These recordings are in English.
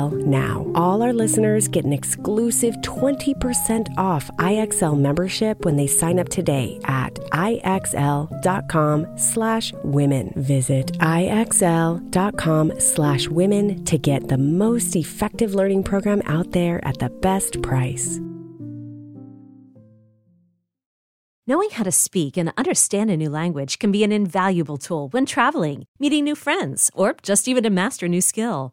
IXL now. All our listeners get an exclusive 20% off IXL membership when they sign up today at IXL.com slash women. Visit IXL.com slash women to get the most effective learning program out there at the best price. Knowing how to speak and understand a new language can be an invaluable tool when traveling, meeting new friends, or just even to master a new skill.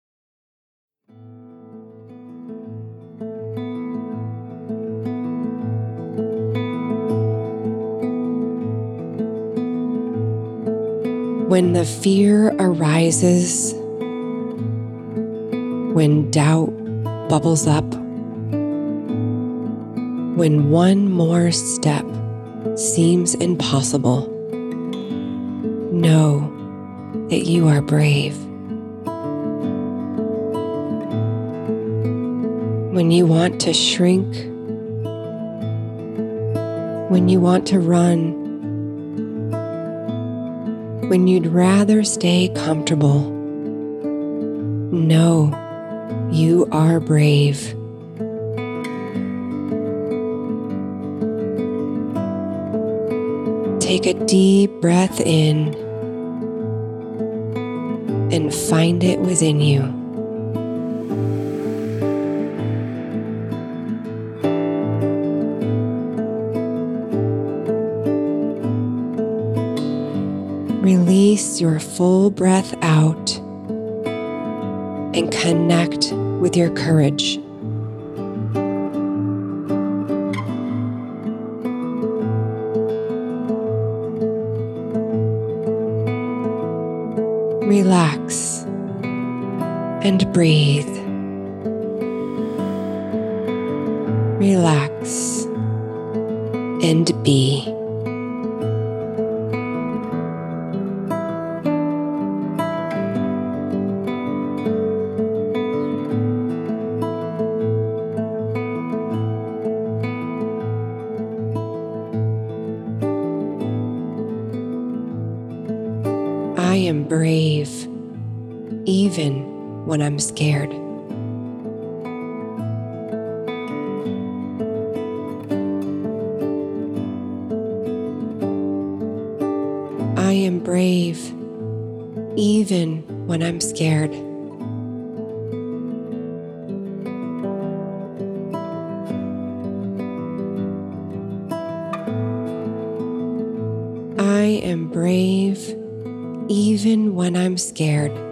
When the fear arises, when doubt bubbles up, when one more step seems impossible, know that you are brave. When you want to shrink, when you want to run, when you'd rather stay comfortable. Know, you are brave. Take a deep breath in and find it within you. Your full breath out and connect with your courage. Relax and breathe. Relax and be. When I'm scared. I am brave, even when I'm scared. I am brave, even when I'm scared.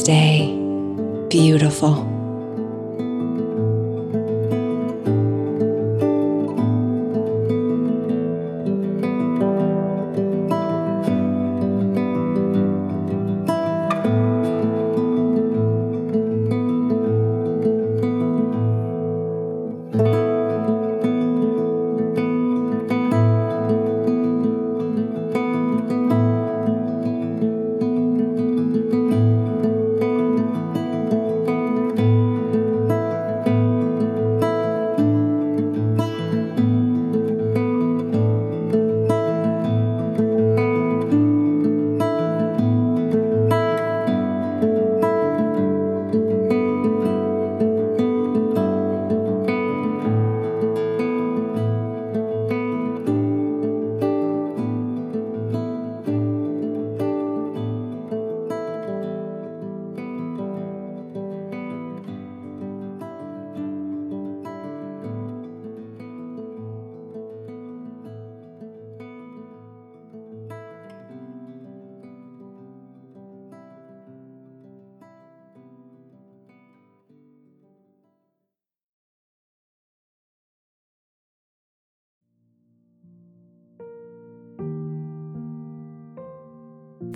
Namaste, beautiful.